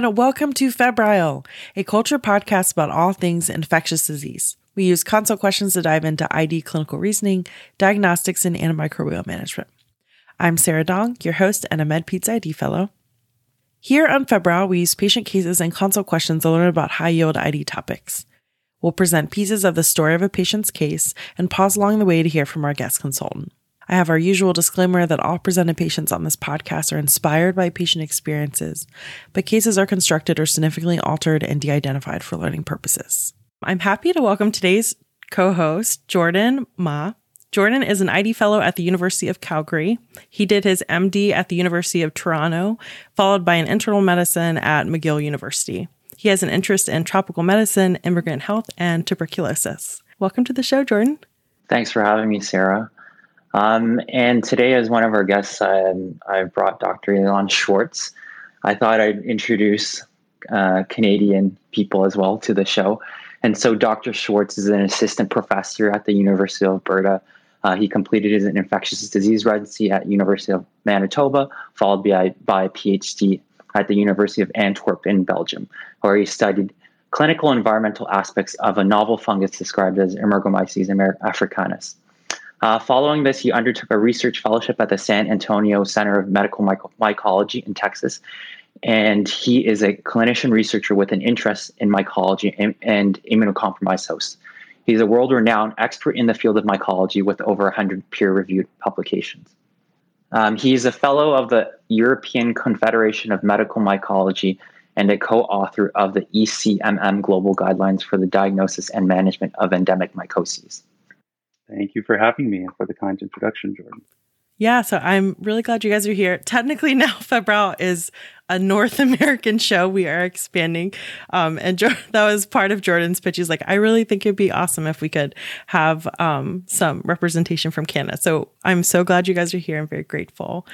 Everyone, welcome to Febrile, a culture podcast about all things infectious disease. We use consult questions to dive into ID clinical reasoning, diagnostics, and antimicrobial management. I'm Sarah Dong, your host and a MedPeds ID fellow. Here on Febrile, we use patient cases and consult questions to learn about high yield ID topics. We'll present pieces of the story of a patient's case and pause along the way to hear from our guest consultant. I have our usual disclaimer that all presented patients on this podcast are inspired by patient experiences, but cases are constructed or significantly altered and de identified for learning purposes. I'm happy to welcome today's co host, Jordan Ma. Jordan is an ID fellow at the University of Calgary. He did his MD at the University of Toronto, followed by an internal medicine at McGill University. He has an interest in tropical medicine, immigrant health, and tuberculosis. Welcome to the show, Jordan. Thanks for having me, Sarah. Um, and today, as one of our guests, I, I brought Dr. Ilan Schwartz. I thought I'd introduce uh, Canadian people as well to the show. And so, Dr. Schwartz is an assistant professor at the University of Alberta. Uh, he completed his infectious disease residency at University of Manitoba, followed by, by a PhD at the University of Antwerp in Belgium, where he studied clinical environmental aspects of a novel fungus described as Emergomyces africanus. Uh, following this, he undertook a research fellowship at the San Antonio Center of Medical Mycology in Texas. And he is a clinician researcher with an interest in mycology and, and immunocompromised hosts. He's a world renowned expert in the field of mycology with over 100 peer reviewed publications. Um, he is a fellow of the European Confederation of Medical Mycology and a co author of the ECMM Global Guidelines for the Diagnosis and Management of Endemic Mycoses. Thank you for having me and for the kind introduction, Jordan. Yeah, so I'm really glad you guys are here. Technically, now Febrile is a North American show. We are expanding. Um, and jo- that was part of Jordan's pitch. He's like, I really think it'd be awesome if we could have um, some representation from Canada. So I'm so glad you guys are here. I'm very grateful.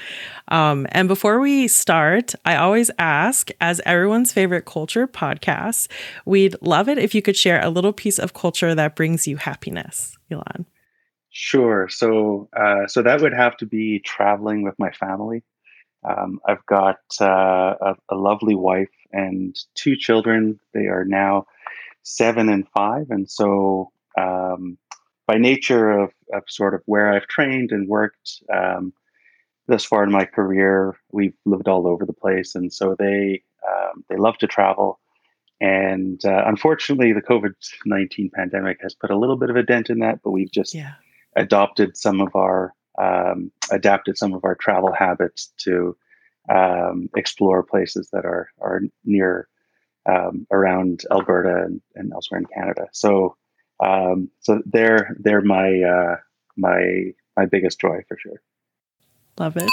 Um, and before we start, I always ask, as everyone's favorite culture podcast, we'd love it if you could share a little piece of culture that brings you happiness, Ilan. Sure. So, uh, so that would have to be traveling with my family. Um, I've got uh, a, a, lovely wife and two children. They are now seven and five, and so um, by nature of, of sort of where I've trained and worked um, thus far in my career, we've lived all over the place, and so they um, they love to travel. And uh, unfortunately, the COVID nineteen pandemic has put a little bit of a dent in that, but we've just yeah adopted some of our um, adapted some of our travel habits to um, explore places that are are near um, around Alberta and, and, elsewhere in Canada. So um, so they're they're my uh, my my biggest joy for sure. Love it.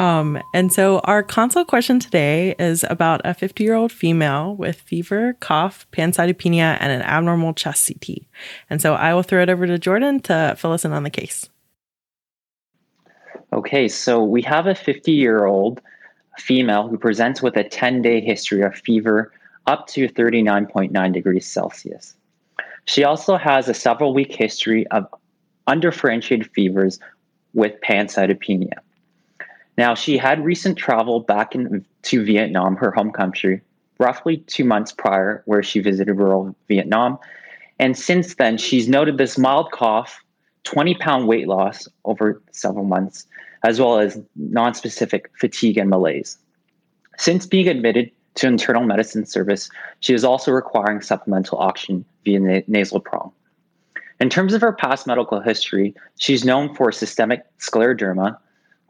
Um, and so our consult question today is about a 50 year old female with fever, cough, pancytopenia, and an abnormal chest CT. And so I will throw it over to Jordan to fill us in on the case. Okay, so we have a 50 year old female who presents with a 10 day history of fever up to 39.9 degrees Celsius. She also has a several week history of undifferentiated fevers with pancytopenia. Now, she had recent travel back in, to Vietnam, her home country, roughly two months prior, where she visited rural Vietnam. And since then, she's noted this mild cough, 20 pound weight loss over several months, as well as nonspecific fatigue and malaise. Since being admitted to internal medicine service, she is also requiring supplemental oxygen via na- nasal prong. In terms of her past medical history, she's known for systemic scleroderma,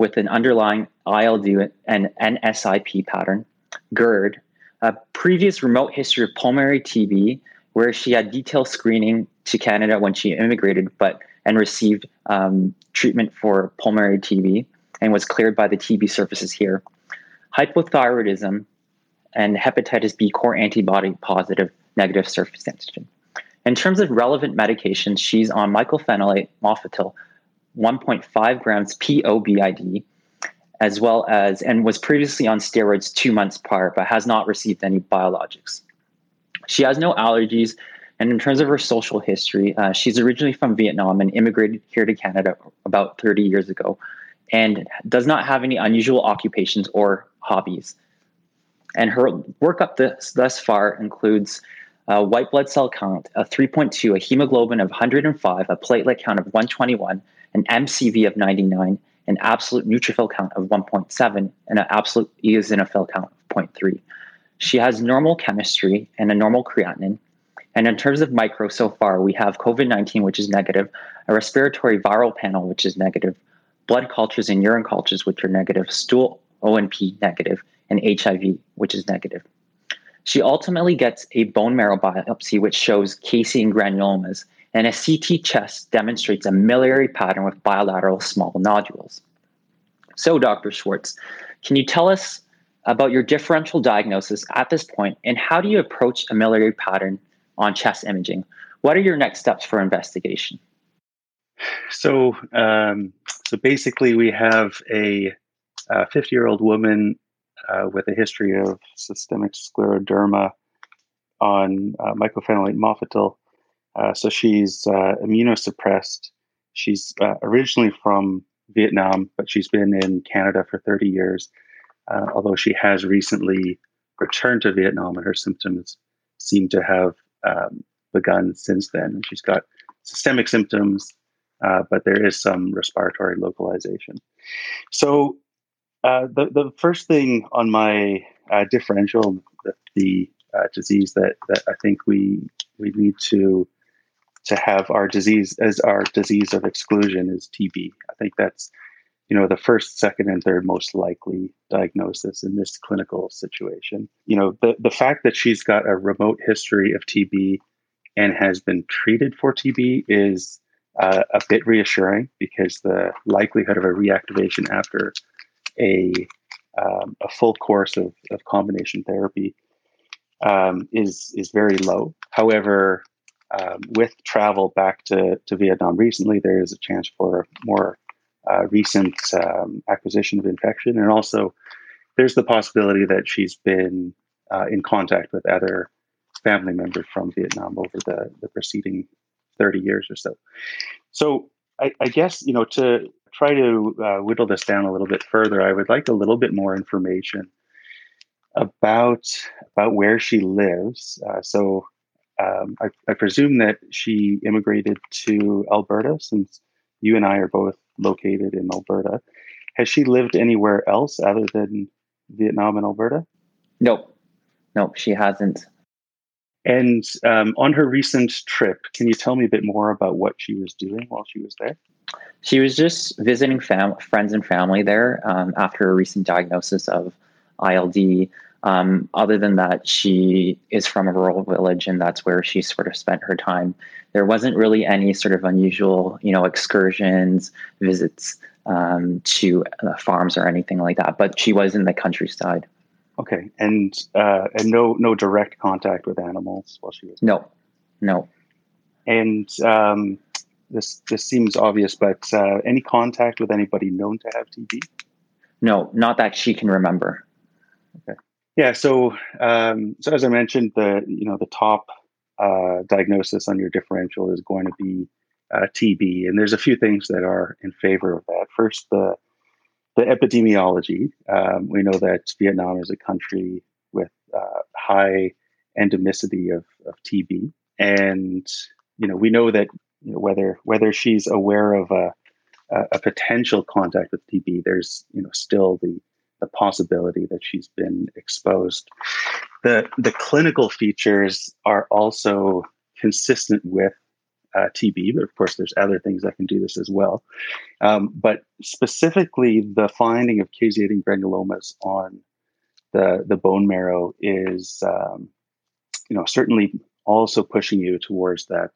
with an underlying ILD and NSIP pattern, GERD, a previous remote history of pulmonary TB, where she had detailed screening to Canada when she immigrated, but and received um, treatment for pulmonary TB and was cleared by the TB services here. Hypothyroidism and hepatitis B core antibody positive negative surface antigen. In terms of relevant medications, she's on mycophenolate mofetil 1.5 grams POBID, as well as, and was previously on steroids two months prior, but has not received any biologics. She has no allergies. And in terms of her social history, uh, she's originally from Vietnam and immigrated here to Canada about 30 years ago and does not have any unusual occupations or hobbies. And her workup this, thus far includes a white blood cell count of 3.2, a hemoglobin of 105, a platelet count of 121, an MCV of 99, an absolute neutrophil count of 1.7, and an absolute eosinophil count of 0.3. She has normal chemistry and a normal creatinine. And in terms of micro, so far, we have COVID 19, which is negative, a respiratory viral panel, which is negative, blood cultures and urine cultures, which are negative, stool ONP negative, and HIV, which is negative. She ultimately gets a bone marrow biopsy, which shows casein granulomas, and a CT chest demonstrates a miliary pattern with bilateral small nodules. So, Dr. Schwartz, can you tell us about your differential diagnosis at this point, and how do you approach a miliary pattern on chest imaging? What are your next steps for investigation? So, um, so basically, we have a 50 year old woman uh, with a history of systemic scleroderma on uh, mycophenolate mofetil. Uh, so she's uh, immunosuppressed. She's uh, originally from Vietnam, but she's been in Canada for 30 years, uh, although she has recently returned to Vietnam and her symptoms seem to have um, begun since then. She's got systemic symptoms, but there is some respiratory localization. So uh, the the first thing on my uh, differential, the, the uh, disease that that I think we we need to to have our disease as our disease of exclusion is TB. I think that's you know the first, second, and third most likely diagnosis in this clinical situation. You know the the fact that she's got a remote history of TB and has been treated for TB is uh, a bit reassuring because the likelihood of a reactivation after a um, a full course of, of combination therapy um, is is very low. However, um, with travel back to, to Vietnam recently, there is a chance for more uh, recent um, acquisition of infection, and also there's the possibility that she's been uh, in contact with other family members from Vietnam over the, the preceding 30 years or so. So I, I guess you know to try to uh, whittle this down a little bit further, I would like a little bit more information about about where she lives. Uh, so um, I, I, presume that she immigrated to Alberta since you and I are both located in Alberta. Has she lived anywhere else other than Vietnam and Alberta? Nope. Nope, she hasn't. And um, on her recent trip, can you tell me a bit more about what she was doing while she was there? She was just visiting fam- friends and family there um, after a recent diagnosis of ILD. Um, other than that, she is from a rural village, and that's where she sort of spent her time. There wasn't really any sort of unusual, you know, excursions, visits um, to uh, farms or anything like that. But she was in the countryside. Okay, and uh, and no no direct contact with animals while she was. No, no. And um, this this seems obvious, but uh, any contact with anybody known to have TB? No, not that she can remember. Okay. Yeah. So, um, so as I mentioned, the you know the top uh, diagnosis on your differential is going to be uh, TB, and there's a few things that are in favor of that. First, the the epidemiology. Um, we know that Vietnam is a country with uh, high endemicity of, of TB, and you know we know that you know, whether whether she's aware of a, a, potential contact with TB, there's you know still the the possibility that she's been exposed. The the clinical features are also consistent with uh, TB, but of course there's other things that can do this as well. Um, but specifically, the finding of caseating granulomas on the the bone marrow is um, you know certainly also pushing you towards that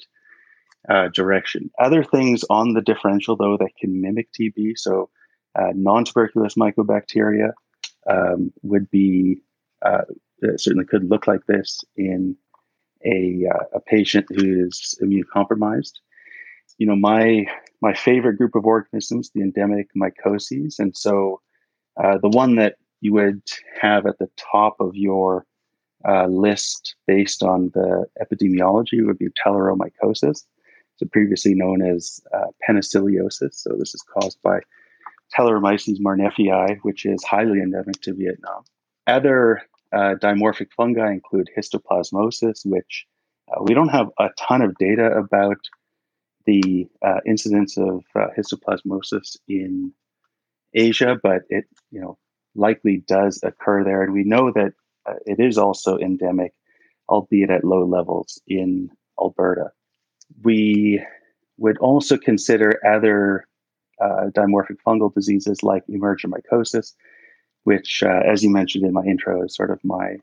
uh, direction. Other things on the differential, though, that can mimic TB, so uh, non tuberculous mycobacteria um, would be uh, certainly could look like this in a, uh, a patient who is immune compromised. You know, my my favorite group of organisms, the endemic mycoses, and so uh, the one that you would have at the top of your uh, list based on the epidemiology would be Talaromycosis so previously known as uh, penicilliosis. So this is caused by Talaromyces marneffei, which is highly endemic to Vietnam. Other uh, dimorphic fungi include histoplasmosis, which uh, we don't have a ton of data about the uh, incidence of uh, histoplasmosis in Asia, but it you know likely does occur there, and we know that uh, it is also endemic, albeit at low levels in Alberta. We would also consider other uh, dimorphic fungal diseases like emergomycosis, which, uh, as you mentioned in my intro, is sort of my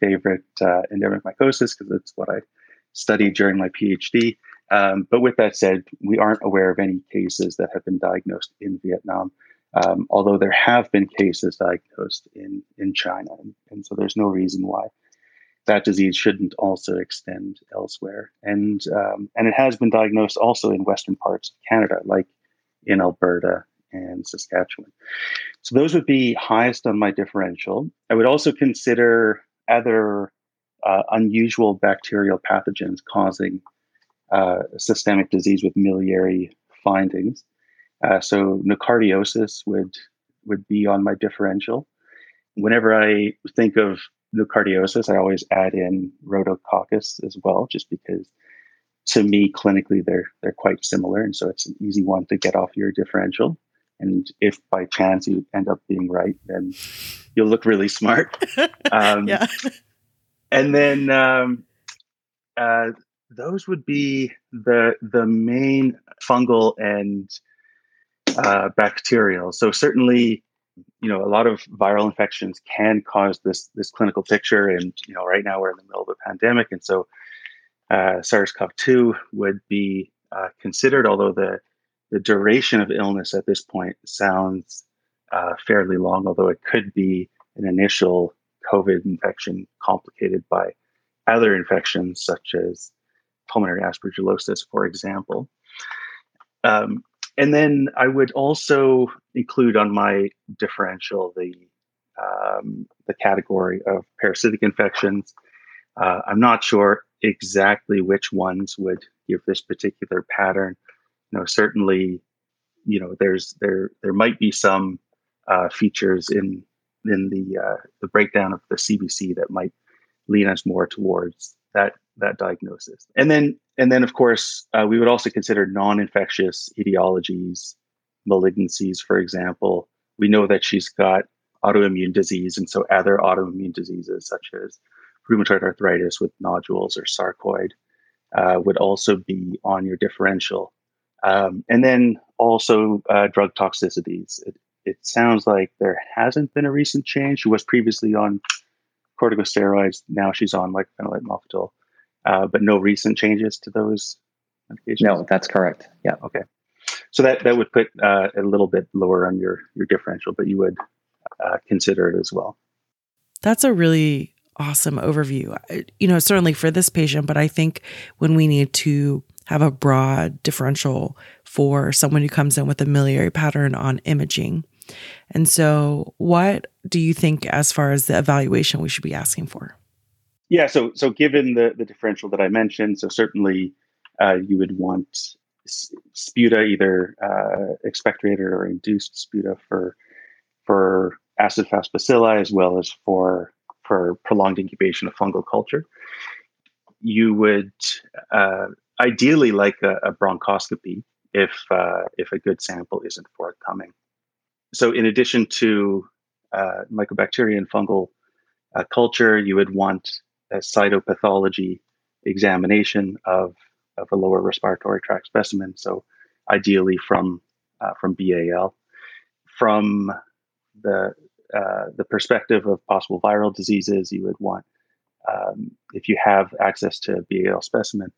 favorite uh, endemic mycosis because it's what I studied during my PhD. Um, but with that said, we aren't aware of any cases that have been diagnosed in Vietnam, um, although there have been cases diagnosed in, in China. And, and so there's no reason why that disease shouldn't also extend elsewhere. And, um, and it has been diagnosed also in western parts of Canada, like in Alberta and Saskatchewan. So those would be highest on my differential. I would also consider other uh, unusual bacterial pathogens causing uh, systemic disease with miliary findings. Uh, so nocardiosis would would be on my differential. Whenever I think of nocardiosis, I always add in rhodococcus as well, just because to me clinically they're they're quite similar, and so it's an easy one to get off your differential. And if by chance you end up being right, then you'll look really smart. Um, yeah. And then um, uh, those would be the the main fungal and uh, bacterial. So certainly, you know, a lot of viral infections can cause this this clinical picture. And you know, right now we're in the middle of a pandemic, and so uh, SARS-CoV-2 would be uh, considered, although the the duration of illness at this point sounds uh, fairly long, although it could be an initial COVID infection complicated by other infections such as pulmonary aspergillosis, for example. Um, and then I would also include on my differential the um, the category of parasitic infections. Uh, I'm not sure exactly which ones would give this particular pattern. You know, certainly, you know, there's there there might be some uh, features in in the uh, the breakdown of the CBC that might lean us more towards that that diagnosis. And then and then of course uh, we would also consider non-infectious etiologies, malignancies, for example. We know that she's got autoimmune disease, and so other autoimmune diseases such as rheumatoid arthritis with nodules or sarcoid uh, would also be on your differential. Um, and then also uh, drug toxicities. It, it sounds like there hasn't been a recent change. She was previously on corticosteroids. Now she's on mycophenolate mofetil, uh, but no recent changes to those medications. No, that's correct. Yeah. Okay. So that that would put uh, a little bit lower on your your differential, but you would uh, consider it as well. That's a really awesome overview. You know, certainly for this patient, but I think when we need to have a broad differential for someone who comes in with a miliary pattern on imaging, and so, what do you think as far as the evaluation we should be asking for? Yeah, so so given the the differential that I mentioned, so certainly uh, you would want sputa, either uh, expectorated or induced sputa for for acid fast bacilli, as well as for for prolonged incubation of fungal culture. You would uh, ideally like a, a bronchoscopy if uh, if a good sample isn't forthcoming so in addition to uh, mycobacterial and fungal uh, culture, you would want a cytopathology examination of, of a lower respiratory tract specimen. So ideally from uh, from BAL. From the uh, the perspective of possible viral diseases, you would want um, if you have access to a BAL specimen,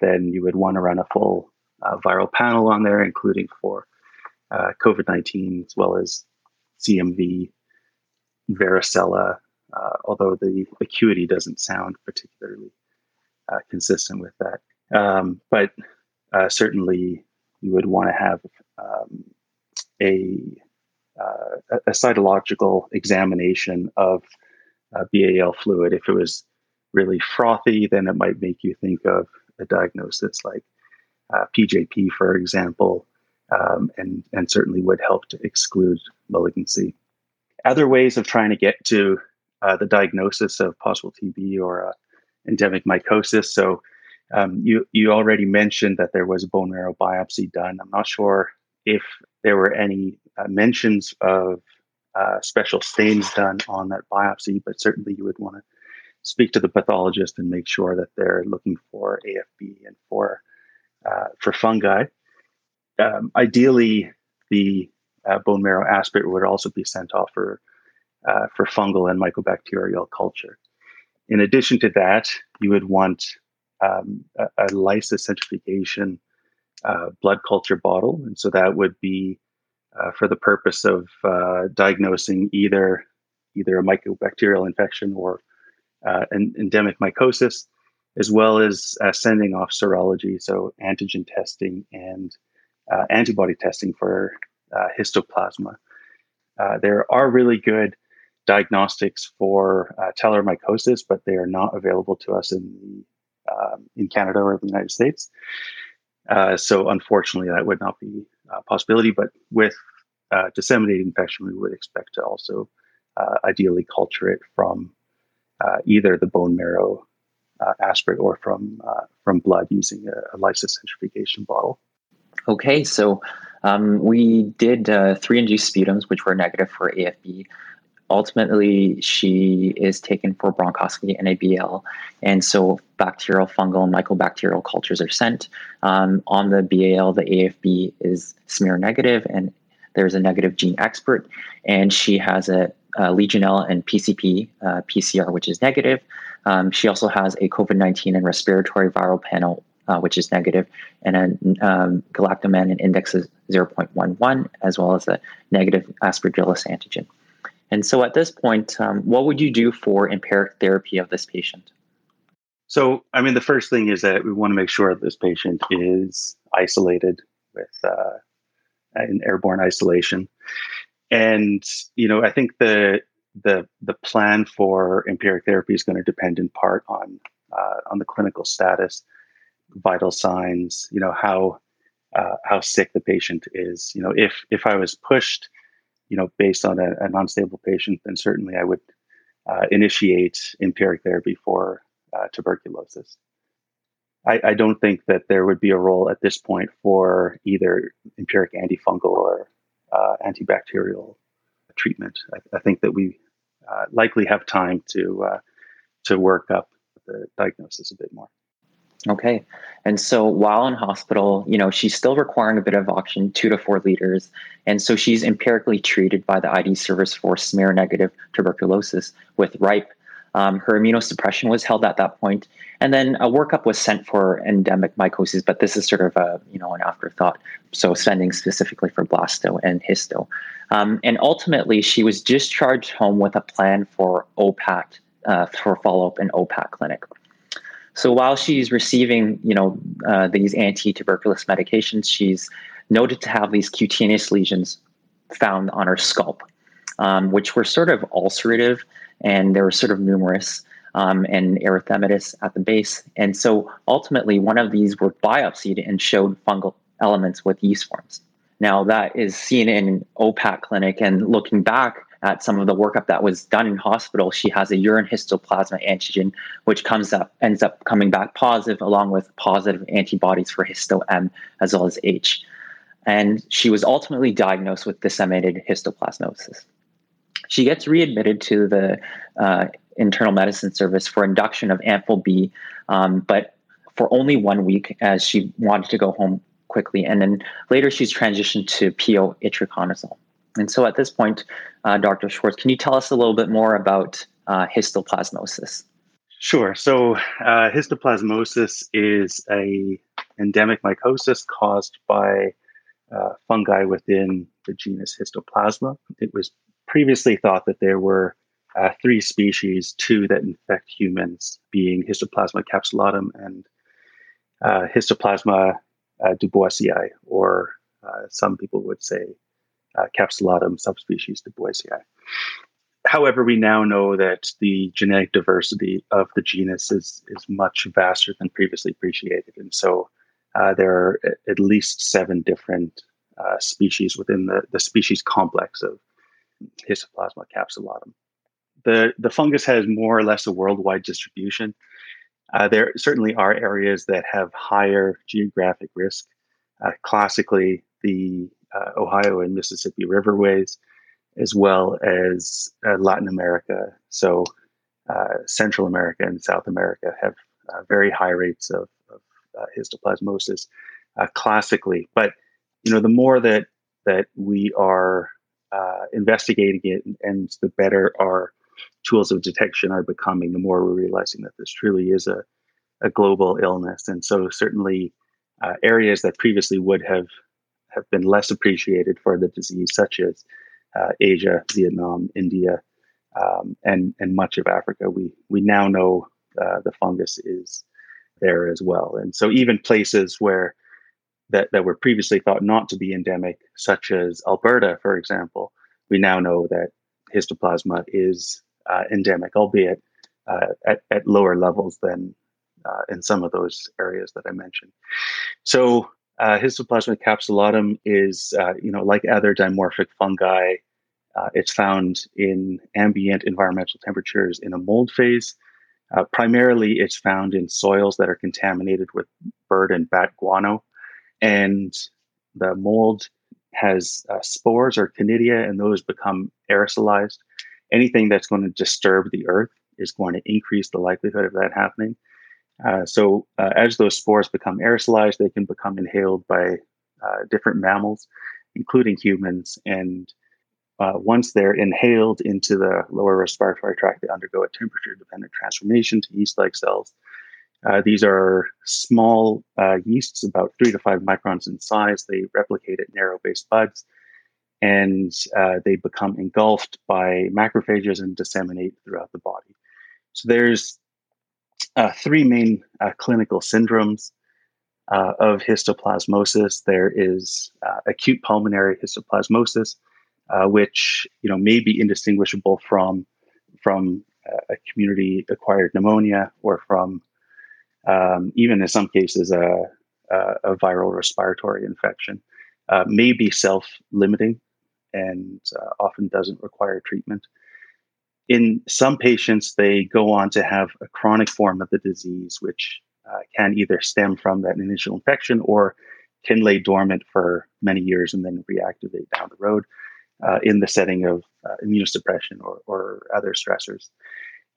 then you would want to run a full uh, viral panel on there, including for uh, COVID 19 as well as CMV, varicella, uh, although the acuity doesn't sound particularly uh, consistent with that. Um, but certainly you would want to have um, a, uh, a cytological examination of BAL fluid. If it was really frothy, then it might make you think of a diagnosis like uh, PJP, for example, um, and, and certainly would help to exclude malignancy. Other ways of trying to get to uh, the diagnosis of possible TB or uh, endemic mycosis. So um, you you already mentioned that there was a bone marrow biopsy done. I'm not sure if there were any uh, mentions of uh, special stains done on that biopsy, but certainly you would want to speak to the pathologist and make sure that they're looking for AFB and for uh, for fungi. Um, ideally, the uh, bone marrow aspirate would also be sent off for uh, for fungal and mycobacterial culture. In addition to that, you would want um, a, a lysis centrifugation uh, blood culture bottle, and so that would be uh, for the purpose of uh, diagnosing either either a mycobacterial infection or uh, an endemic mycosis, as well as uh, sending off serology, so antigen testing and uh, antibody testing for histoplasma. there are really good diagnostics for uh, mycosis, but they are not available to us in um, in Canada or the United States. Uh, so unfortunately, that would not be possibility. But with uh, disseminated infection, we would expect to also uh, ideally culture it from uh, either the bone marrow uh, aspirate or from from blood using a, a lysis centrifugation bottle. Okay, so um, we did three induced sputums, which were negative for AFB ultimately she is taken for bronchoscopy and ABL. And so bacterial, fungal, and mycobacterial cultures are sent. Um, on the BAL, the AFB is smear negative, and there's a negative GeneXpert. And she has a, a Legionella and PCP uh, PCR, which is negative. Um, she also has a COVID 19 and respiratory viral panel, uh, which is negative, and a um, galactomannan index is 0.11, as well as a negative aspergillus antigen. And so at this point, um, what would you do for empiric therapy of this patient? So, I mean, the first thing is that we want to make sure that this patient is isolated with uh, in airborne isolation. And, you know, I think the the the plan for empiric therapy is going to depend in part on uh, on the clinical status, vital signs, you know, how uh, how sick the patient is. You know, if if I was pushed you know, based on a, an unstable patient, then certainly I would uh, initiate empiric therapy for uh, tuberculosis. I, I, don't think that there would be a role at this point for either empiric antifungal or uh, antibacterial treatment. I, I, think that we uh, likely have time to uh, to work up the diagnosis a bit more. Okay. And so while in hospital, you know, she's still requiring a bit of oxygen, two to four liters. And so she's empirically treated by the ID service for smear negative tuberculosis with RIPE. Um, her immunosuppression was held at that point, and then a workup was sent for endemic mycosis. But this is sort of a you know an afterthought. So sending specifically for blasto and histo, um, and ultimately she was discharged home with a plan for OPAT uh, for follow up in OPAT clinic. So while she's receiving, you know, uh, these anti-tuberculous medications, she's noted to have these cutaneous lesions found on her scalp, um, which were sort of ulcerative and they were sort of numerous um, and erythematous at the base. And so ultimately, one of these were biopsied and showed fungal elements with yeast forms. Now, that is seen in OPAT clinic, and looking back, at some of the workup that was done in hospital, she has a urine histoplasma antigen, which comes up ends up coming back positive, along with positive antibodies for histo M as well as H. And she was ultimately diagnosed with disseminated histoplasmosis. She gets readmitted to the uh, internal medicine service for induction of Ampho B, um, but for only one week as she wanted to go home quickly. And then later she's transitioned to PO itraconazole. And so at this point, uh, Dr. Schwartz, can you tell us a little bit more about uh, histoplasmosis? Sure. So uh, histoplasmosis is a endemic mycosis caused by uh, fungi within the genus Histoplasma. It was previously thought that there were uh, three species, two that infect humans, being Histoplasma capsulatum and uh, Histoplasma duboisii, or some people would say uh, Capsulatum subspecies duboisii. However, we now know that the genetic diversity of the genus is, is much vaster than previously appreciated. And so uh, there are at least seven different uh, species within the, the species complex of Histoplasma capsulatum. the the fungus has more or less a worldwide distribution. Uh, there certainly are areas that have higher geographic risk. Uh, classically, the uh, Ohio and Mississippi riverways, as well as uh, Latin America. So, uh, Central America and South America have uh, very high rates of, of histoplasmosis classically. But you know, the more that that we are investigating it, and, and the better our tools of detection are becoming, the more we're realizing that this truly is a, a global illness. And so, certainly, uh, areas that previously would have have been less appreciated for the disease, such as uh, Asia, Vietnam, India, um, and and much of Africa, we we now know uh, the fungus is there as well. And so, even places where that, that were previously thought not to be endemic, such as Alberta, for example, we now know that histoplasma is uh, endemic, albeit uh, at, at lower levels than uh, in some of those areas that I mentioned. So uh, capsulatum is, uh, you know, like other dimorphic fungi, uh, it's found in ambient environmental temperatures in a mold phase. primarily, it's found in soils that are contaminated with bird and bat guano, and the mold has spores or conidia, and those become aerosolized anything that's going to disturb the earth is going to increase the likelihood of that happening. Uh, so, uh, as those spores become aerosolized, they can become inhaled by uh, different mammals, including humans. And uh, once they're inhaled into the lower respiratory tract, they undergo a temperature dependent transformation to yeast like cells. Uh, these are small yeasts, about three to five microns in size. They replicate at narrow based buds and they become engulfed by macrophages and disseminate throughout the body. So there's uh, three main uh, clinical syndromes uh, of histoplasmosis. There is uh, acute pulmonary histoplasmosis, uh, which you know may be indistinguishable from from a community acquired pneumonia or from um, even in some cases a, a viral respiratory infection. may be self-limiting and uh, often doesn't require treatment. In some patients, they go on to have a chronic form of the disease, which uh, can either stem from that initial infection or can lay dormant for many years and then reactivate down the road uh, in the setting of uh, immunosuppression or, or other stressors.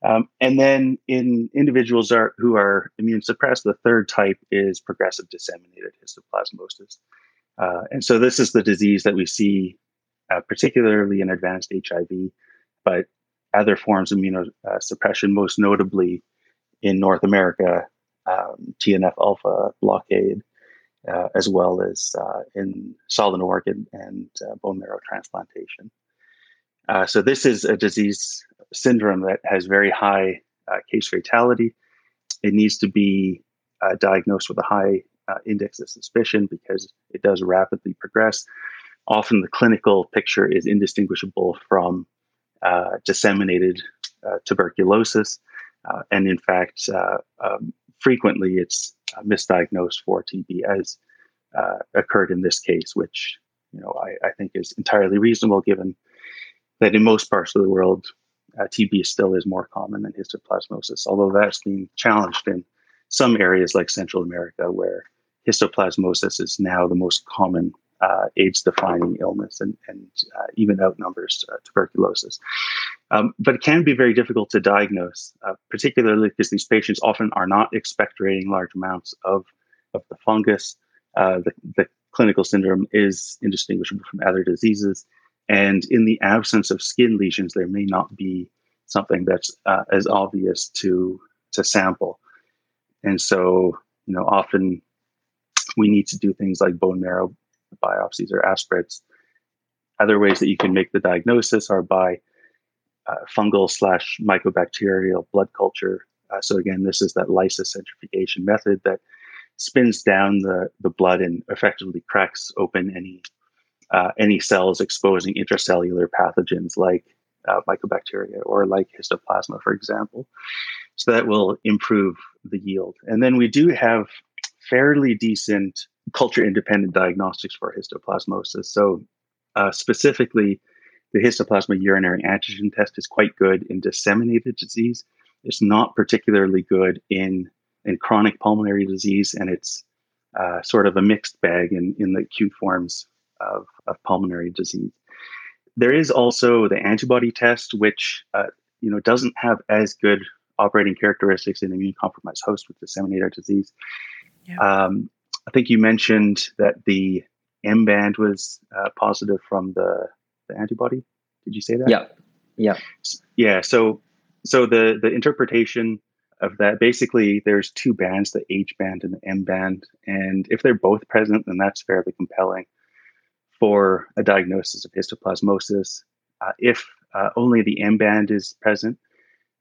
Um, and then in individuals are, who are immune suppressed, the third type is progressive disseminated histoplasmosis. Uh, and so this is the disease that we see uh, particularly in advanced HIV, but other forms of immunosuppression, most notably in North America, um, TNF alpha blockade, uh, as well as uh, in solid organ and uh, bone marrow transplantation. Uh, so, this is a disease syndrome that has very high uh, case fatality. It needs to be diagnosed with a high index of suspicion because it does rapidly progress often the clinical picture is indistinguishable from uh, disseminated uh, tuberculosis. Uh, and in fact, uh, um, frequently it's uh, misdiagnosed for TB, as uh, occurred in this case, which you know I, I, think is entirely reasonable given that in most parts of the world, TB still is more common than histoplasmosis, although that's being challenged in some areas like Central America, where histoplasmosis is now the most common uh, AIDS-defining illness and, and uh, even outnumbers uh, tuberculosis. Um, but it can be very difficult to diagnose, uh, particularly because these patients often are not expectorating large amounts of, of the fungus. Uh, the, the clinical syndrome is indistinguishable from other diseases. And in the absence of skin lesions, there may not be something that's uh, as obvious to, to sample. And so, you know, often we need to do things like bone marrow biopsies or aspirates. Other ways that you can make the diagnosis are by uh, fungal slash mycobacterial blood culture. Uh, so again, this is that lysis centrifugation method that spins down the, the blood and effectively cracks open any uh, any cells exposing intracellular pathogens like uh, mycobacteria or like histoplasma, for example. So that will improve the yield. And then we do have fairly decent culture independent diagnostics for histoplasmosis. So, uh, specifically, the histoplasma urinary antigen test is quite good in disseminated disease. It's not particularly good in in chronic pulmonary disease, and it's uh, sort of a mixed bag in, in the acute forms of, of pulmonary disease. There is also the antibody test, which uh, you know doesn't have as good operating characteristics in immune compromised hosts with disseminated disease. Yeah. Um, I think you mentioned that the M band was uh, positive from the, the antibody. Did you say that? Yeah. Yeah. Yeah. So so the the interpretation of that basically there's two bands, the H band and the M band, and if they're both present, then that's fairly compelling for a diagnosis of histoplasmosis. Uh, if uh, only the M band is present,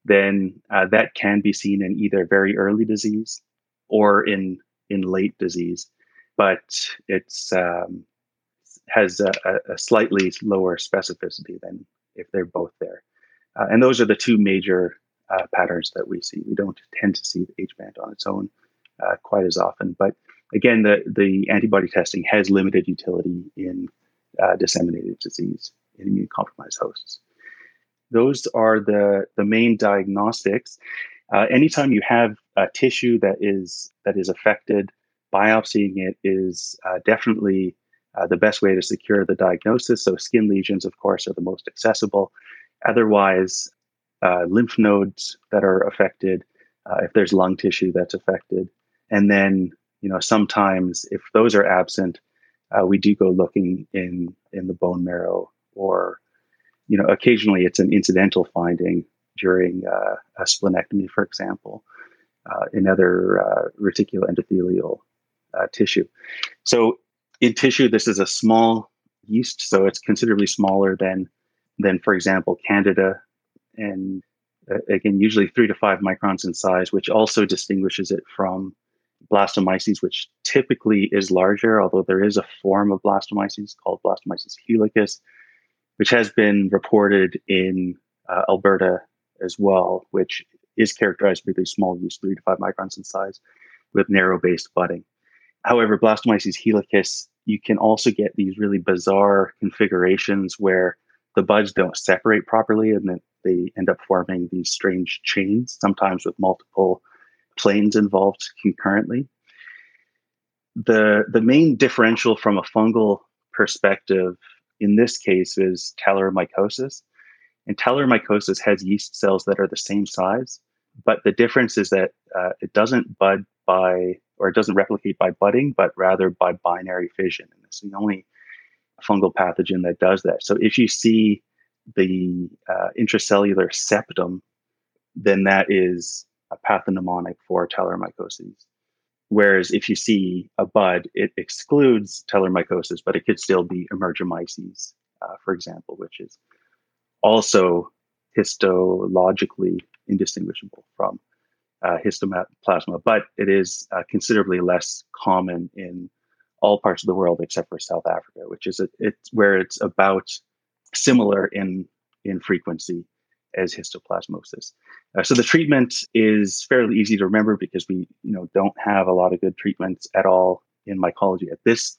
then uh, that can be seen in either very early disease or in in late disease, but it's um, has a, a, slightly lower specificity than if they're both there. Uh, and those are the two major uh, patterns that we see. We don't tend to see the H band on its own uh, quite as often, but again, the the antibody testing has limited utility in uh, disseminated disease in immune compromised hosts. Those are the the main diagnostics. Uh, anytime you have a tissue that is that is affected, biopsying it is uh, definitely uh, the best way to secure the diagnosis. So skin lesions, of course, are the most accessible. Otherwise, uh, lymph nodes that are affected, uh, if there's lung tissue that's affected, and then you know sometimes if those are absent, uh, we do go looking in in the bone marrow, or you know occasionally it's an incidental finding during uh, a splenectomy, for example, uh, in other uh, reticuloendothelial tissue. So in tissue, this is a small yeast, so it's considerably smaller than than, for example, Candida, and uh, again, usually three to five microns in size, which also distinguishes it from blastomyces, which typically is larger, although there is a form of blastomyces called blastomyces helicus, which has been reported in uh, Alberta as well, which is characterized by these small yeast, three to five microns in size, with narrow based budding. However, blastomyces helicus, you can also get these really bizarre configurations where the buds don't separate properly and then they end up forming these strange chains, sometimes with multiple planes involved concurrently. The, the main differential from a fungal perspective in this case is Talaromycosis. And Talaromycosis has yeast cells that are the same size, but the difference is that uh, it doesn't bud by, or it doesn't replicate by budding, but rather by binary fission. And it's the only fungal pathogen that does that. So if you see the uh, intracellular septum, then that is a pathognomonic for Talaromycosis. Whereas if you see a bud, it excludes Talaromycosis, but it could still be emergomyces, uh, for example, which is also histologically indistinguishable from uh, histoplasma, but it is uh, considerably less common in all parts of the world except for South Africa, which is a, it's where it's about similar in in frequency as histoplasmosis. Uh, so the treatment is fairly easy to remember because we you know don't have a lot of good treatments at all in mycology at this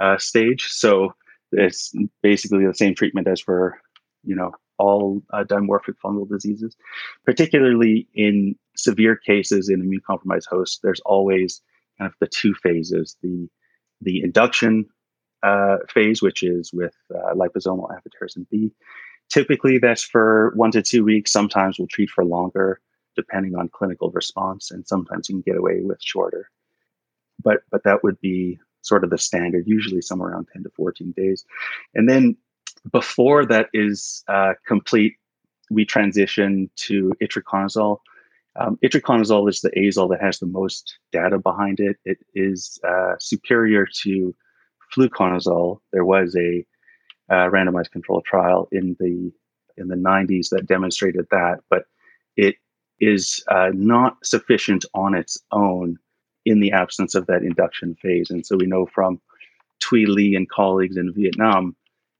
uh, stage. So it's basically the same treatment as for you know all uh, dimorphic fungal diseases, particularly in severe cases in immune compromised hosts. There's always kind of the two phases: the the induction uh, phase, which is with uh, liposomal amphotericin B. Typically, that's for one to two weeks. Sometimes we'll treat for longer, depending on clinical response, and sometimes you can get away with shorter. But but that would be sort of the standard, usually somewhere around 10 to 14 days. And then before that is uh, complete, we transition to itraconazole. Um, itraconazole is the azole that has the most data behind it. It is uh, superior to fluconazole. There was a uh, randomized controlled trial in the in the 90s that demonstrated that, but it is uh, not sufficient on its own in the absence of that induction phase. And so we know from Thuy Le and colleagues in Vietnam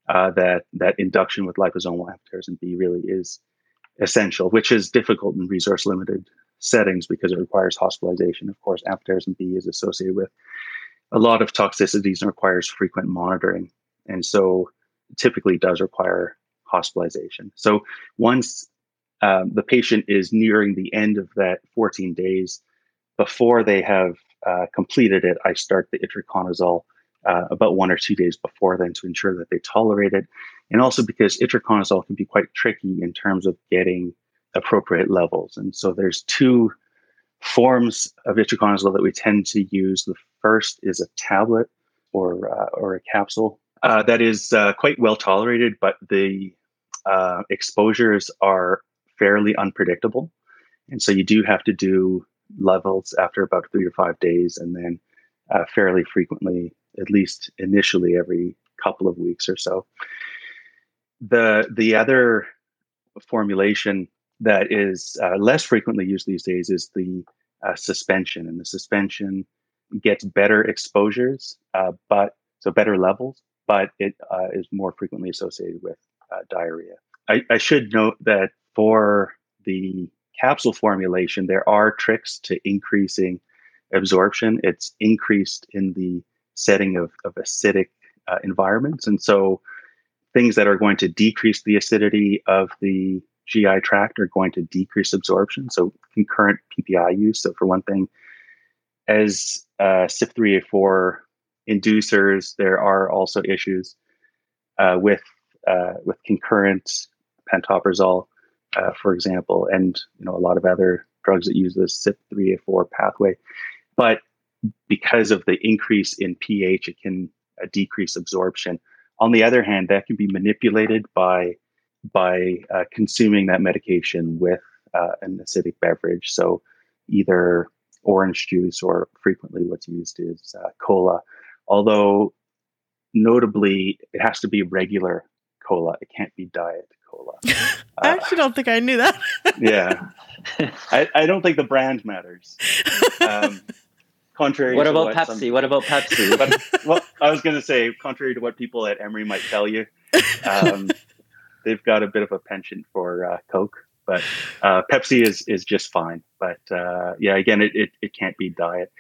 uh, that that induction with liposomal amphotericin B really is essential, which is difficult in resource limited settings because it requires hospitalization. Of course, amphotericin B is associated with a lot of toxicities and requires frequent monitoring. And so typically does require hospitalization. So once um, the patient is nearing the end of that 14 days, before they have uh, completed it, I start the itraconazole uh, about one or two days before then to ensure that they tolerate it. And also because itraconazole can be quite tricky in terms of getting appropriate levels. And so there's two forms of itraconazole that we tend to use. The first is a tablet or, uh, or a capsule uh, that is uh, quite well tolerated, but the uh, exposures are fairly unpredictable. And so you do have to do levels after about three to five days and then uh, fairly frequently, at least initially every couple of weeks or so. The, the other formulation that is uh, less frequently used these days is the uh, suspension. And the suspension gets better exposures, uh, but so better levels, but it uh, is more frequently associated with uh, diarrhea. I, I, should note that for the capsule formulation, there are tricks to increasing absorption. It's increased in the setting of, of acidic uh, environments. And so things that are going to decrease the acidity of the GI tract are going to decrease absorption. So concurrent PPI use. So for one thing, as uh, CYP3A4 inducers, there are also issues uh, with uh, with concurrent pantoprazole, uh, for example, and you know a lot of other drugs that use the CYP3A4 pathway. But because of the increase in pH, it can uh, decrease absorption. On the other hand, that can be manipulated by by uh, consuming that medication with uh, an acidic beverage. So either orange juice or frequently what's used is uh, cola. Although notably, it has to be regular cola. It can't be diet cola. I actually don't think I knew that. yeah, I, I, don't think the brand matters. Um, contrary. What about what Pepsi? Some, what about Pepsi? But, well, I was going to say, contrary to what people at Emory might tell you, um, they've got a bit of a penchant for uh, Coke, but uh, Pepsi is is just fine. But uh, yeah, again, it, it, it can't be diet,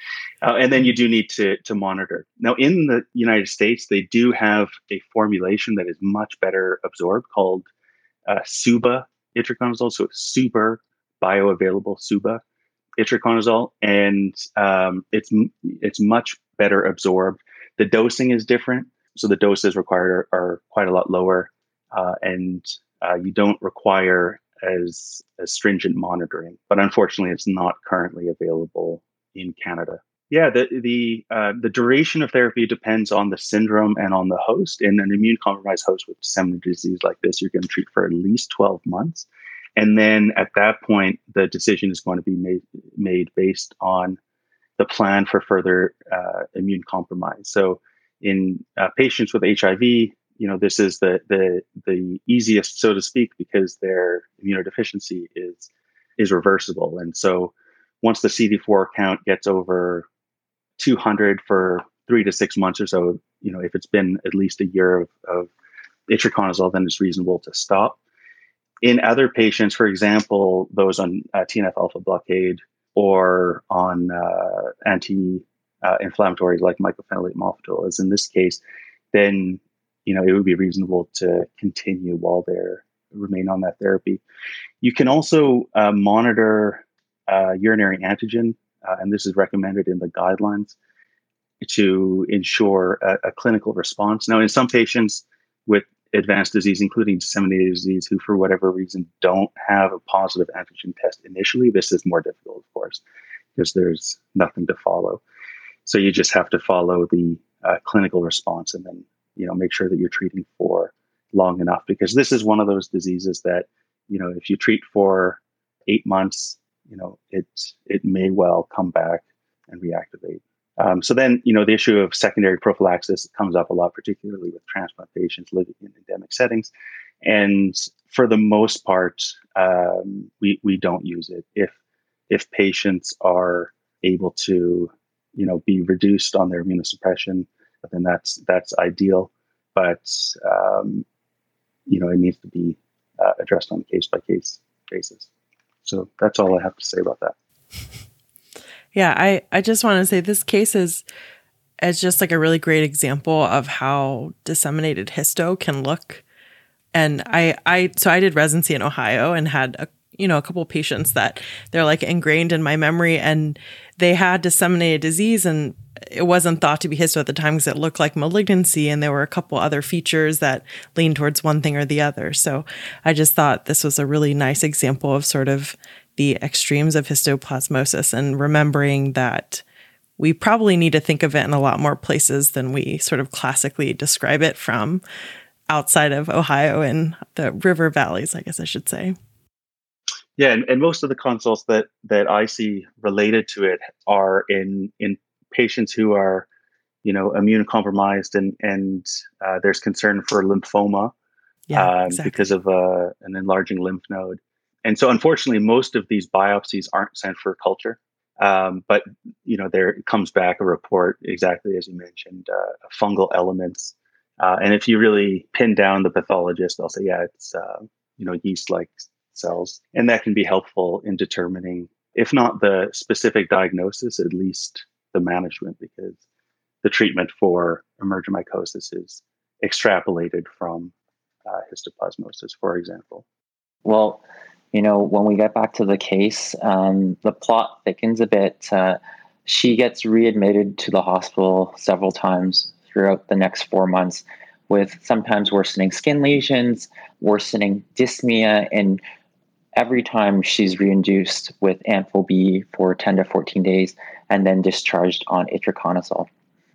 uh, and then you do need to to monitor. Now, in the United States, they do have a formulation that is much better absorbed called uh, Suba itraconazole, so it's super bioavailable Suba itraconazole, and um, it's it's much better absorbed. The dosing is different, so the doses required are, are quite a lot lower uh, and uh, you don't require as, as stringent monitoring. But unfortunately, it's not currently available in Canada. Yeah, the the uh, the duration of therapy depends on the syndrome and on the host. In an immune compromised host with disseminated disease like this, you're going to treat for at least 12 months, and then at that point, the decision is going to be made made based on the plan for further uh, immune compromise. So, in uh, patients with HIV, you know this is the the the easiest so to speak because their immunodeficiency is is reversible and so once the cd4 count gets over 200 for three to six months or so you know if it's been at least a year of, of itraconazole then it's reasonable to stop in other patients for example those on uh, tnf alpha blockade or on uh, anti inflammatories like mycophenolate mofetil as in this case then you know, it would be reasonable to continue while they're remain on that therapy. You can also uh, monitor uh, urinary antigen, uh, and this is recommended in the guidelines to ensure a, a, clinical response. Now, in some patients with advanced disease, including disseminated disease, who for whatever reason don't have a positive antigen test initially, this is more difficult, of course, because there's nothing to follow. So you just have to follow the uh, clinical response and then you know make sure that you're treating for long enough because this is one of those diseases that you know if you treat for eight months you know it it may well come back and reactivate um, so then you know the issue of secondary prophylaxis comes up a lot particularly with transplant patients living in endemic settings and for the most part um, we we don't use it if if patients are able to you know be reduced on their immunosuppression then that's that's ideal. But um, you know, it needs to be uh, addressed on a case by case basis. So that's all I have to say about that. Yeah, I I just want to say this case is is just like a really great example of how disseminated histo can look And I, I, so I did residency in Ohio and had a, you know, a couple patients that they're like ingrained in my memory and they had disseminated disease and it wasn't thought to be histo at the time because it looked like malignancy and there were a couple other features that leaned towards one thing or the other. So I just thought this was a really nice example of sort of the extremes of histoplasmosis and remembering that we probably need to think of it in a lot more places than we sort of classically describe it from outside of Ohio and the river valleys, I guess I should say. Yeah, and, and most of the consults that that I see related to it are in in patients who are, you know, immune compromised and and uh, there's concern for lymphoma yeah, um, exactly. because of uh, an enlarging lymph node. And so, unfortunately, most of these biopsies aren't sent for culture. Um, but you know, there comes back a report exactly as you mentioned, uh, fungal elements. Uh, and if you really pin down the pathologist, they'll say, "Yeah, it's uh, you know yeast-like cells," and that can be helpful in determining, if not the specific diagnosis, at least the management, because the treatment for emergomycosis is extrapolated from uh, histoplasmosis, for example. Well, you know, when we get back to the case, um, the plot thickens a bit. Uh, she gets readmitted to the hospital several times throughout the next four months with sometimes worsening skin lesions, worsening dyspnea, and every time she's reinduced with Ampho B for 10 to 14 days and then discharged on itraconazole.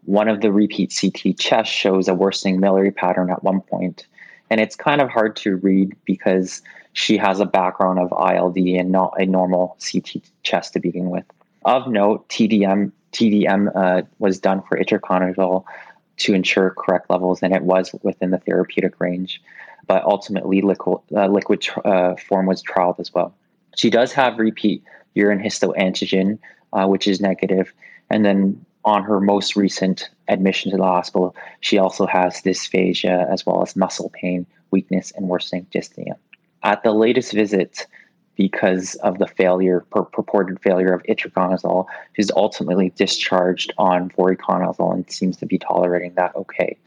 One of the repeat CT chest shows a worsening miliary pattern at one point, and it's kind of hard to read because she has a background of ILD and not a normal CT chest to begin with. Of note, TDM TDM uh, was done for itraconazole to ensure correct levels, and it was within the therapeutic range. But ultimately, liquid, uh, liquid uh, form was trialed as well. She does have repeat urine histoantigen, uh, which is negative, and then on her most recent admission to the hospital, she also has dysphagia as well as muscle pain, weakness, and worsening dyspnea. At the latest visit, because of the failure, pur- purported failure of itraconazole, she's ultimately discharged on voriconazole and seems to be tolerating that okay.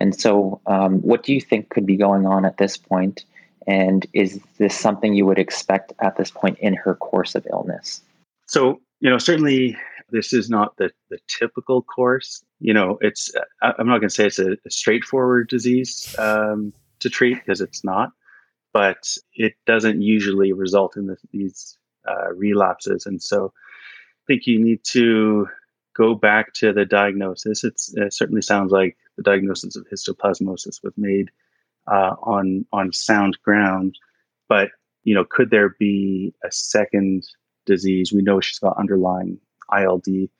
And so, um, what do you think could be going on at this point? And is this something you would expect at this point in her course of illness? So, you know, certainly this is not the, the typical course. You know, it's, I'm not going to say it's a, a straightforward disease um, to treat because it's not but it doesn't usually result in the, these uh, relapses. And so I think you need to go back to the diagnosis. It's, it certainly sounds like the diagnosis of histoplasmosis was made uh, on on sound ground, but you know, could there be a second disease? We know she's got underlying ILD. You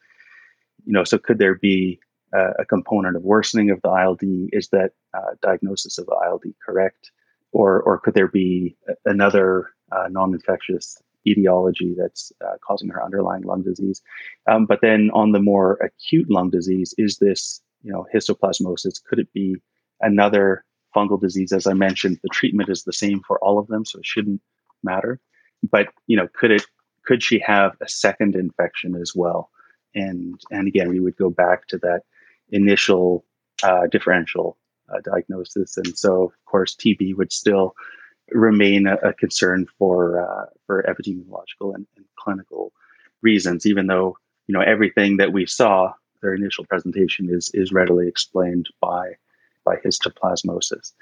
know, so could there be uh, a component of worsening of the ILD? Is that uh, diagnosis of ILD correct? Or or could there be another uh, non-infectious etiology that's uh, causing her underlying lung disease? Um, but then on the more acute lung disease, is this you know histoplasmosis? Could it be another fungal disease? As I mentioned, the treatment is the same for all of them, so it shouldn't matter. But you know, could it? Could she have a second infection as well? And and again, we would go back to that initial uh, differential uh, diagnosis. And so, of course, TB would still remain a, a concern for uh, for epidemiological and, and, clinical reasons, even though you know everything that we saw their initial presentation is is readily explained by by histoplasmosis.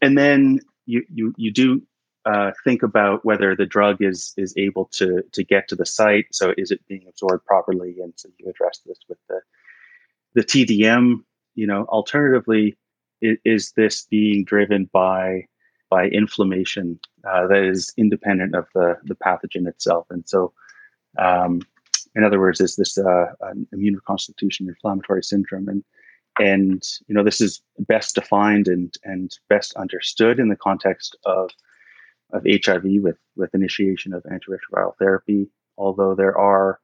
And then you you you do uh, think about whether the drug is is able to to get to the site. So is it being absorbed properly? And so you address this with the the TDM. You know, alternatively, is, this being driven by by inflammation uh, that is independent of the the pathogen itself? And so, um, in other words, is this uh, an immune reconstitution inflammatory syndrome? And and you know this is best defined and and best understood in the context of of HIV with with initiation of antiretroviral therapy. Although there are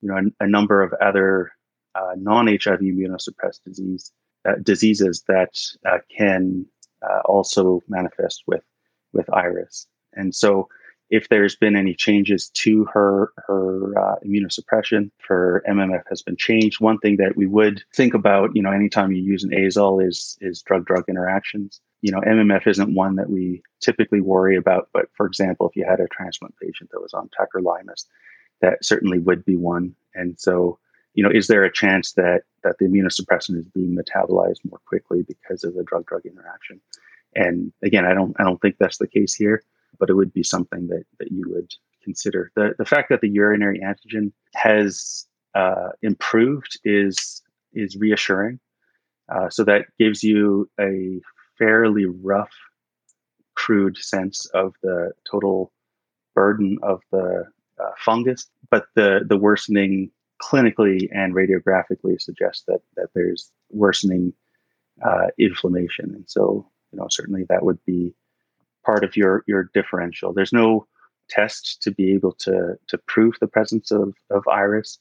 you know a, a number of other uh, non-HIV immunosuppressed disease uh, diseases that uh, can uh, also manifest with with iris. And so, if there's been any changes to her her uh, immunosuppression, her MMF has been changed. One thing that we would think about, you know, anytime you use an azole is is drug drug interactions. You know, MMF isn't one that we typically worry about, but for example, if you had a transplant patient that was on tacrolimus, that certainly would be one. And so, you know, is there a chance that that the immunosuppressant is being metabolized more quickly because of the drug drug interaction? And again, I don't I don't think that's the case here, but it would be something that that you would consider. The the fact that the urinary antigen has uh, improved is is reassuring. Uh, so that gives you a fairly rough, crude sense of the total burden of the uh, fungus, but the the worsening clinically and radiographically suggests that that there's worsening uh, inflammation, and so you know certainly that would be part of your your differential. There's no test to be able to to prove the presence of of iris.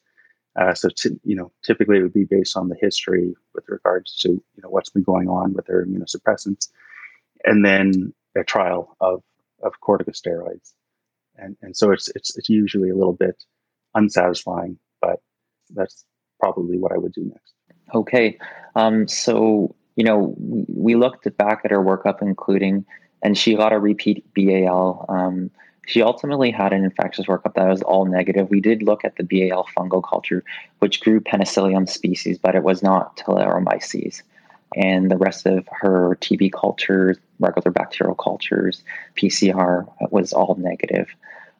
Uh, so t- you know typically it would be based on the history with regards to you know what's been going on with their immunosuppressants, and then a trial of of corticosteroids, and and so it's it's it's usually a little bit unsatisfying, that's probably what I would do next. Okay, um, so you know, we, looked back at her workup, including, and she got a repeat BAL. Um, she ultimately had an infectious workup that was all negative. We did look at the BAL fungal culture, which grew Penicillium species, but it was not Talaromyces. And the rest of her TB cultures, regular bacterial cultures, PCR was all negative.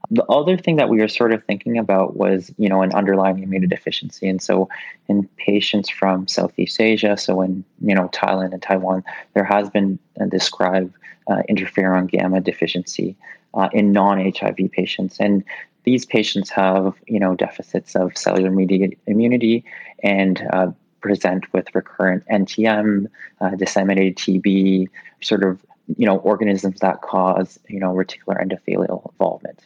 The other thing that we were sort of thinking about was, you know, an underlying immunodeficiency. And so in patients from Southeast Asia, so in, you know, Thailand and Taiwan, there has been described uh, interferon gamma deficiency uh, in non-HIV patients. And these patients have, you know, deficits of cellular mediated immunity and uh, present with recurrent NTM, uh, disseminated TB, sort of you know organisms that cause you know reticular endothelial involvement.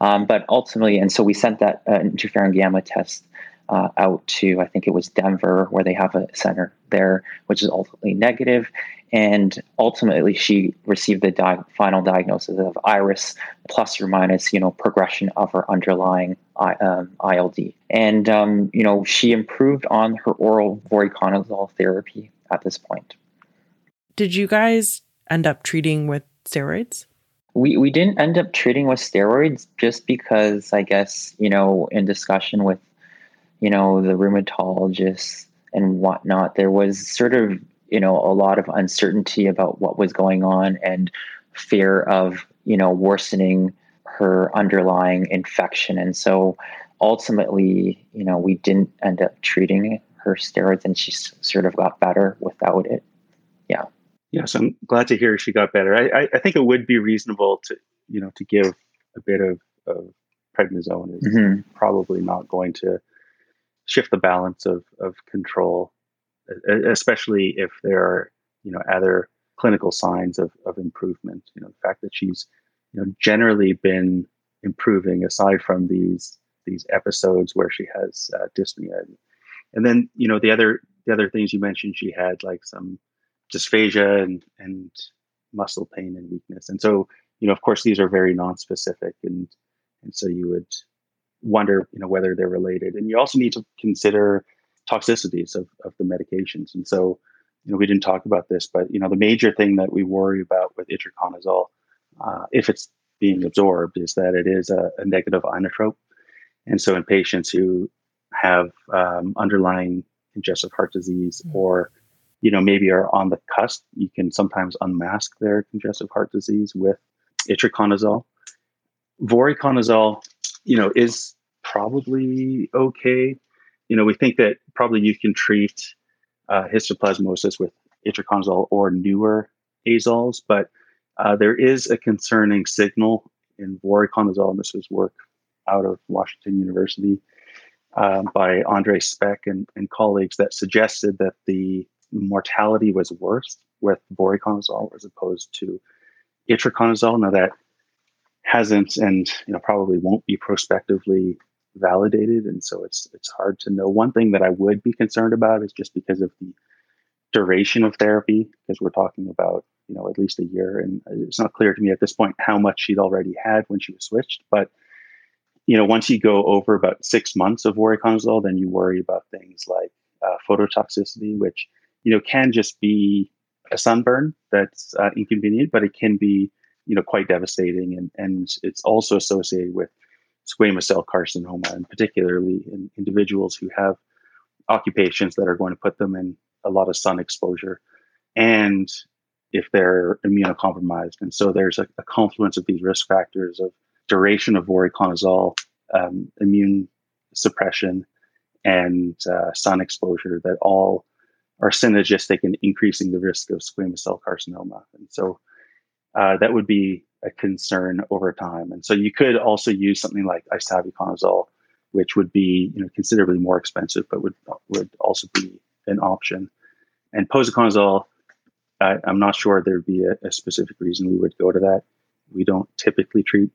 Um, but ultimately, and so we sent that uh, interferon gamma test uh, out to I think it was Denver, where they have a center there, which is ultimately negative. And ultimately, she received the di- final diagnosis of iris plus or minus, you know, progression of her underlying I, um, ILD. And um, you know, she improved on her oral voriconazole therapy at this point. Did you guys end up treating with steroids? We we didn't end up treating with steroids just because I guess you know in discussion with you know the rheumatologists and whatnot, there was sort of you know a lot of uncertainty about what was going on and fear of you know worsening her underlying infection, and so ultimately you know we didn't end up treating her steroids, and she sort of got better without it. Yeah. Yes, I'm glad to hear she got better. I, I, I think it would be reasonable to, you know, to give a bit of, of prednisone is mm-hmm. probably not going to shift the balance of, of control, especially if there are, you know, other clinical signs of, of improvement. You know, the fact that she's, you know, generally been improving aside from these these episodes where she has uh, dyspnea, and then you know the other the other things you mentioned, she had like some dysphagia and and muscle pain and weakness. And so, you know, of course, these are very non-specific, and and so you would wonder, you know, whether they're related. And you also need to consider toxicities of of the medications. And so, you know, we didn't talk about this, but you know, the major thing that we worry about with itraconazole, uh, if it's being absorbed, is that it is a, a negative inotrope. And so, in patients who have um, underlying congestive heart disease mm-hmm. or you know, maybe are on the cusp, you can sometimes unmask their congestive heart disease with itraconazole. Voriconazole, you know, is probably okay. You know, we think that probably you can treat uh, histoplasmosis with itraconazole or newer azoles, but uh, there is a concerning signal in voriconazole, and this was work out of Washington University um, by Andrej Spec and, and colleagues that suggested that the mortality was worse with voriconazole as opposed to itraconazole. Now that hasn't and you know probably won't be prospectively validated, and so it's it's hard to know. One thing that I would be concerned about is just because of the duration of therapy, because we're talking about you know, at least a year. And it's not clear to me at this point how much she'd already had when she was switched. But, you know, once you go over about six months of voriconazole, then you worry about things like uh, phototoxicity, which, you know, can just be a sunburn that's uh, inconvenient, but it can be, you know, quite devastating. And, and it's also associated with squamous cell carcinoma, and particularly in individuals who have occupations that are going to put them in a lot of sun exposure. And if they're immunocompromised. And so there's a, a confluence of these risk factors of duration of voriconazole, um, immune suppression, and uh, sun exposure that all are synergistic in increasing the risk of squamous cell carcinoma. And so uh, that would be a concern over time. And so you could also use something like isavuconazole, which would be you know considerably more expensive, but would would also be an option. And posaconazole I, am not sure there'd be a, a, specific reason we would go to that. We don't typically treat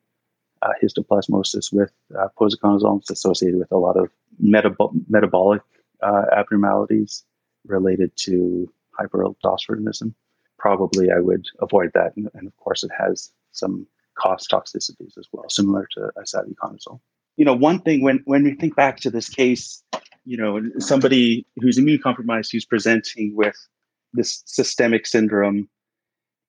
uh, histoplasmosis with uh, posaconazole. It's associated with a lot of metab- metabolic uh, abnormalities related to hyperaldosteronism. Probably I would avoid that. And, and, of course, it has some cost toxicities as well, similar to isavuconazole. You know, one thing when, when we think back to this case, you know, somebody who's immune compromised who's presenting with this systemic syndrome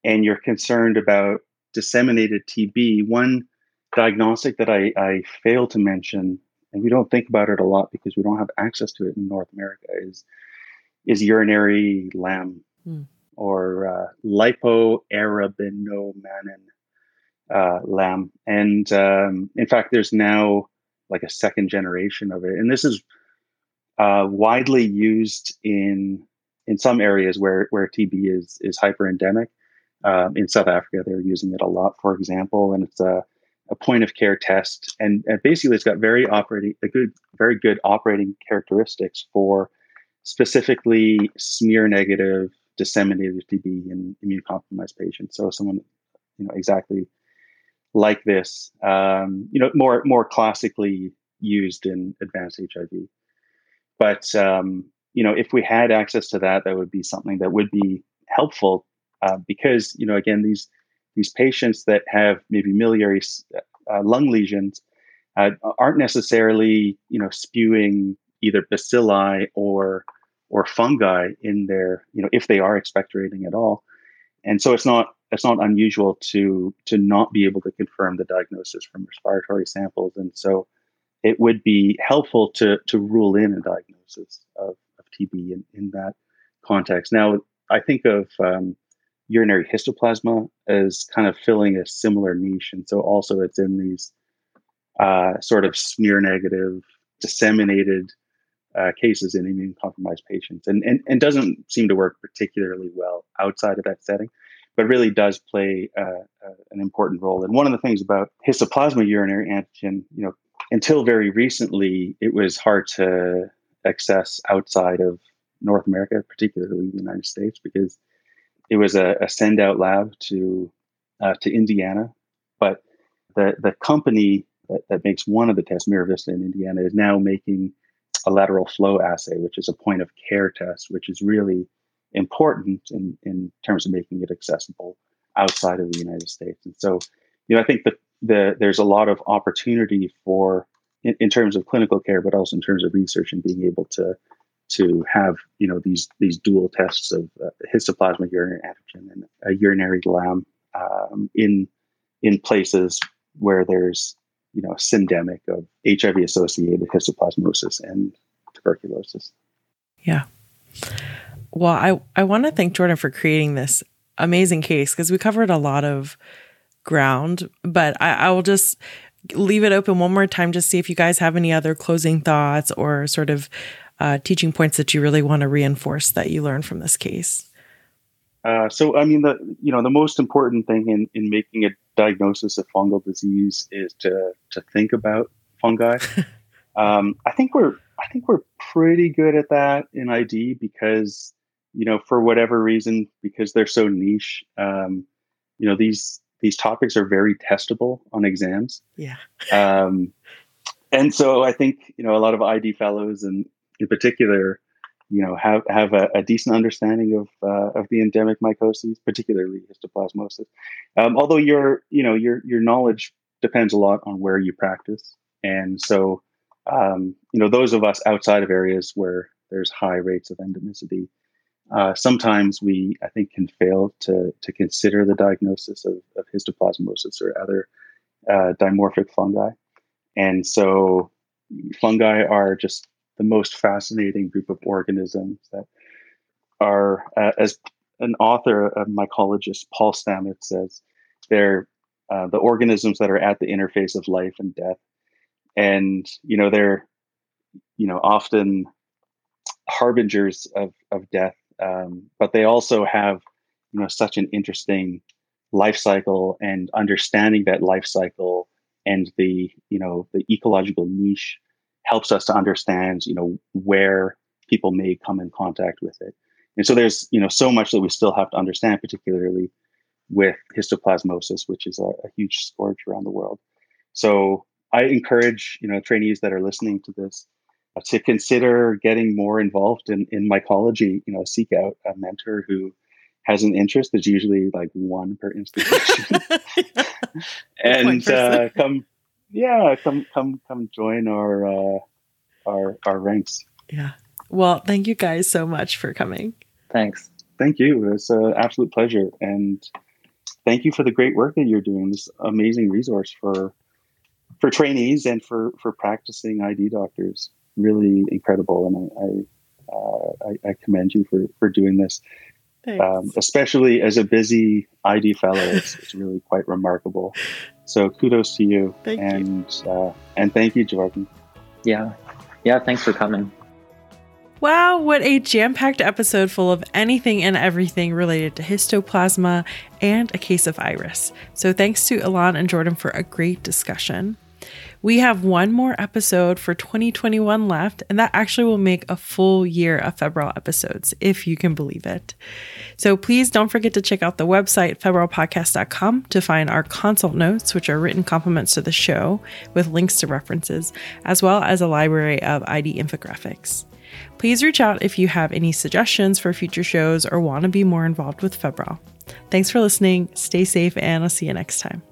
and you're concerned about disseminated TB, one diagnostic that I, I fail to mention, and we don't think about it a lot because we don't have access to it in North America, is is urinary LAM mm. or uh, lipoarabinomannan uh, LAM. And um, in fact, there's now like a second generation of it. And this is uh, widely used in in some areas where where TB is is hyper endemic. Um, in South Africa, they're using it a lot, for example, and it's a, a point of care test, and, and basically it's got very operating a good, very good operating characteristics for specifically smear negative disseminated TB in immune compromised patients. So someone, you know, exactly like this, um, you know, more more classically used in advanced HIV. But um, you know, if we had access to that, that would be something that would be helpful uh, because, you know, again, these these patients that have maybe miliary uh, lung lesions uh, aren't necessarily, you know, spewing either bacilli or or fungi in their, you know, if they are expectorating at all. And so it's not it's not unusual to to not be able to confirm the diagnosis from respiratory samples. And so it would be helpful to to rule in a diagnosis of TB in, in that context. Now, I think of um, urinary histoplasma as kind of filling a similar niche. And so also it's in these uh, sort of smear negative, disseminated uh, cases in immune compromised patients and, and, and doesn't seem to work particularly well outside of that setting, but really does play uh, uh an important role. And one of the things about histoplasma urinary antigen, you know, until very recently, it was hard to access outside of North America, particularly the United States, because it was a, a send out lab to uh, to Indiana. But the the company that, that makes one of the tests, Miravista in Indiana, is now making a lateral flow assay, which is a point of care test, which is really important in, in terms of making it accessible outside of the United States. And so, you know, I think that the, there's a lot of opportunity for in, in, terms of clinical care, but also in terms of research and being able to to have you know these these dual tests of uh, histoplasma urinary antigen and a urinary LAM um, in in places where there's you know syndemic of HIV associated histoplasmosis and tuberculosis. Yeah. Well, I I want to thank Jordan for creating this amazing case because we covered a lot of ground, but I, I will just leave it open one more time to see if you guys have any other closing thoughts or sort of uh, teaching points that you really want to reinforce that you learned from this case. Uh, so, I mean, the you know the most important thing in in making a diagnosis of fungal disease is to to think about fungi. um, I think we're I think we're pretty good at that in ID because you know for whatever reason because they're so niche. Um, you know these these topics are very testable on exams. Yeah. um, and so I think you know a lot of ID fellows and in particular you know, have have a, a decent understanding of uh, of the endemic mycoses, particularly histoplasmosis. Um, although your you know your your knowledge depends a lot on where you practice, and so um, you know those of us outside of areas where there's high rates of endemicity, uh, sometimes we I think can fail to to consider the diagnosis of, of histoplasmosis or other uh, dimorphic fungi, and so fungi are just the most fascinating group of organisms that are, uh, as an author, a mycologist, Paul Stamets says, they're uh, the organisms that are at the interface of life and death. And, you know, they're, you know, often harbingers of, of death, um, but they also have, you know, such an interesting life cycle and understanding that life cycle and the, you know, the ecological niche helps us to understand, you know, where people may come in contact with it. And so there's, you know, so much that we still have to understand, particularly with histoplasmosis, which is a, a huge scourge around the world. So I encourage, you know, trainees that are listening to this uh, to consider getting more involved in, in mycology, you know, seek out a mentor who has an interest. There's usually like one per institution. and uh, come yeah, come come come join our uh, our our ranks. Yeah. Well, thank you guys so much for coming. Thanks. Thank you. It's an absolute pleasure, and thank you for the great work that you're doing. This amazing resource for for trainees and for for practicing ID doctors. Really incredible, and I I, uh, I, I commend you for for doing this. Um, especially as a busy ID fellow, it's, it's really quite remarkable. So kudos to you. Thank and you. Uh, and thank you, Jordan. Yeah. Yeah, thanks for coming. Wow, what a jam packed episode full of anything and everything related to histoplasma and a case of iris. So, thanks to Ilan and Jordan for a great discussion. We have one more episode for 2021 left, and that actually will make a full year of febrile episodes, if you can believe it. So please don't forget to check out the website, febrilepodcast.com, to find our consult notes, which are written compliments to the show with links to references, as well as a library of ID infographics. Please reach out if you have any suggestions for future shows or want to be more involved with Febrile. Thanks for listening, stay safe, and I'll see you next time.